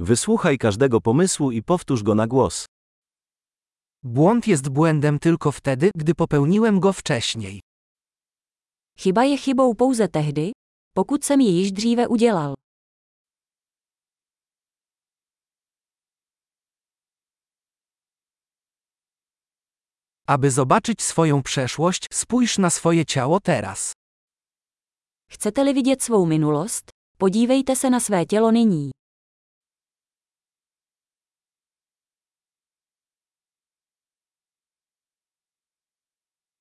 Wysłuchaj każdego pomysłu i powtórz go na głos. Błąd jest błędem tylko wtedy, gdy popełniłem go wcześniej. Chyba je chybou pouze tehdy, pokud jsem ji již dříve udělal. Aby zobaczyć swoją przeszłość, spójrz na swoje ciało teraz. Chcete-li vidět svou minulost, podívejte se na své tělo nyní.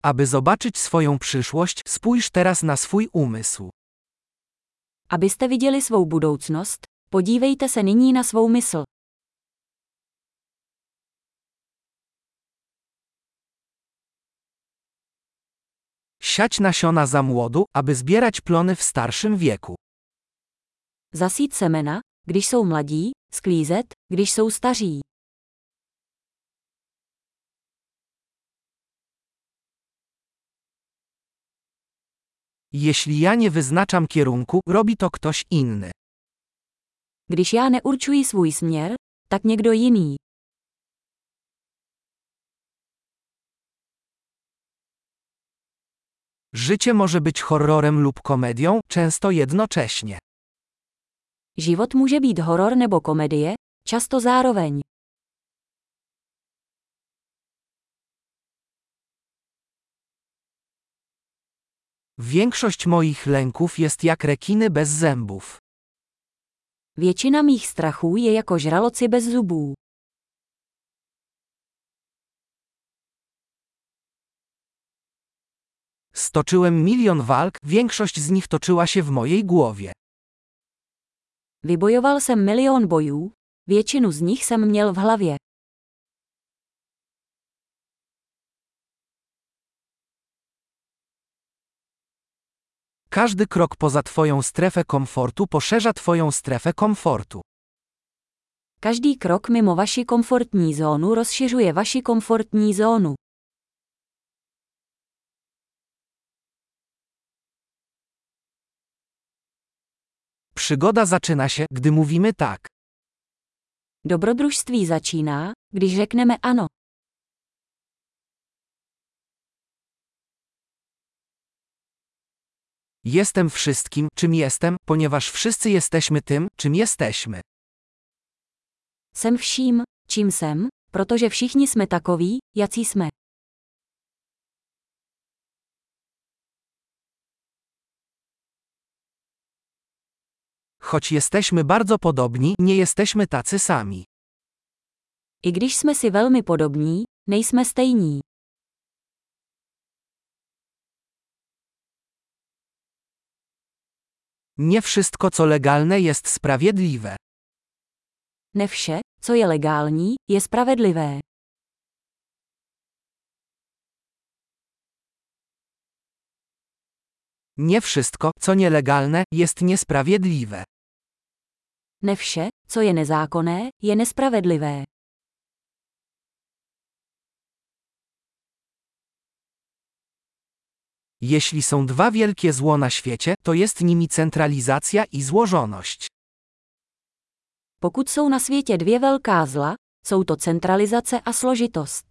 Aby zobaczyć swoją przyszłość, spójrz teraz na swój umysł. Abyste viděli svou budoucnost, podívejte se nyní na svou mysl. Siać nasiona za młodu, aby zbierać plony w starszym wieku. Zasít semena, když jsou mladí, sklízet, když jsou staří. Jeśli ja nie wyznaczam kierunku, robi to ktoś inny. Když já neurčuji svůj směr, tak někdo jiný. Życie może być horrorem lub komedią, często jednocześnie. Život může být horor nebo komedie, často zároveň. Większość moich lęków jest jak rekiny bez zębów. Většina mých strachů je jako žraloci bez zubů. Stoczyłem milion walk, większość z nich toczyła się w mojej głowie. Vybojoval jsem milion bojů, většinu z nich jsem měl v hlavě. Każdy krok poza Twoją strefę komfortu poszerza Twoją strefę komfortu. Každý krok mimo vaši komfortní zónu rozšiřuje vaši komfortní zónu. Przygoda zaczyna się, gdy mówimy tak. Dobrodružství začíná, když řekneme ano. Jestem wszystkim, czym jestem, ponieważ wszyscy jesteśmy tym, czym jesteśmy. Jsem vším, čím jsem, protože všichni jsme takoví, jací jsme. Choć jesteśmy bardzo podobni, nie jesteśmy tacy sami. I když jsme si velmi podobní, nejsme stejní. Nie wszystko, co legalne, jest sprawiedliwe. Ne vše, co je legální, je spravedlivé. Nie wszystko, co nielegalne, jest niesprawiedliwe. Ne vše, co je nezákonné, je nespravedlivé. Jeśli są dwa wielkie zło na świecie, to jest nimi centralizacja i złożoność. Pokud jsou na světě dvě velká zla, jsou to centralizace a složitost.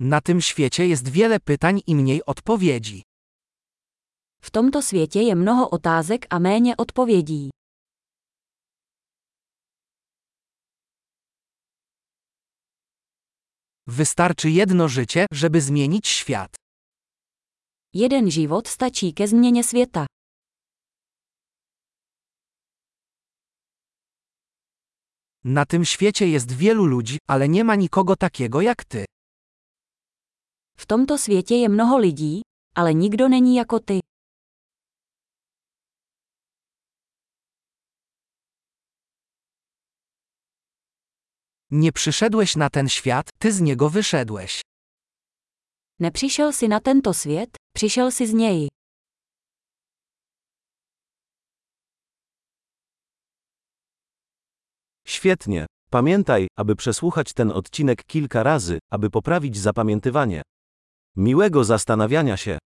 Na tym świecie jest wiele pytań i mniej odpowiedzi. V tomto světě je mnoho otázek a méně odpovědí. Wystarczy jedno życie, żeby zmienić świat. Jeden život stačí ke změně světa. Na tym świecie jest wielu ludzi, ale nie ma nikogo takiego jak ty. V tomto světě je mnoho lidí, ale nikdo není jako ty. Nie przyszedłeś na ten świat, ty z niego wyszedłeś. Nepřišel si na tento svět, přišel si z něj. Świetnie. Pamiętaj, aby przesłuchać ten odcinek kilka razy, aby poprawić zapamiętywanie. Miłego zastanawiania się.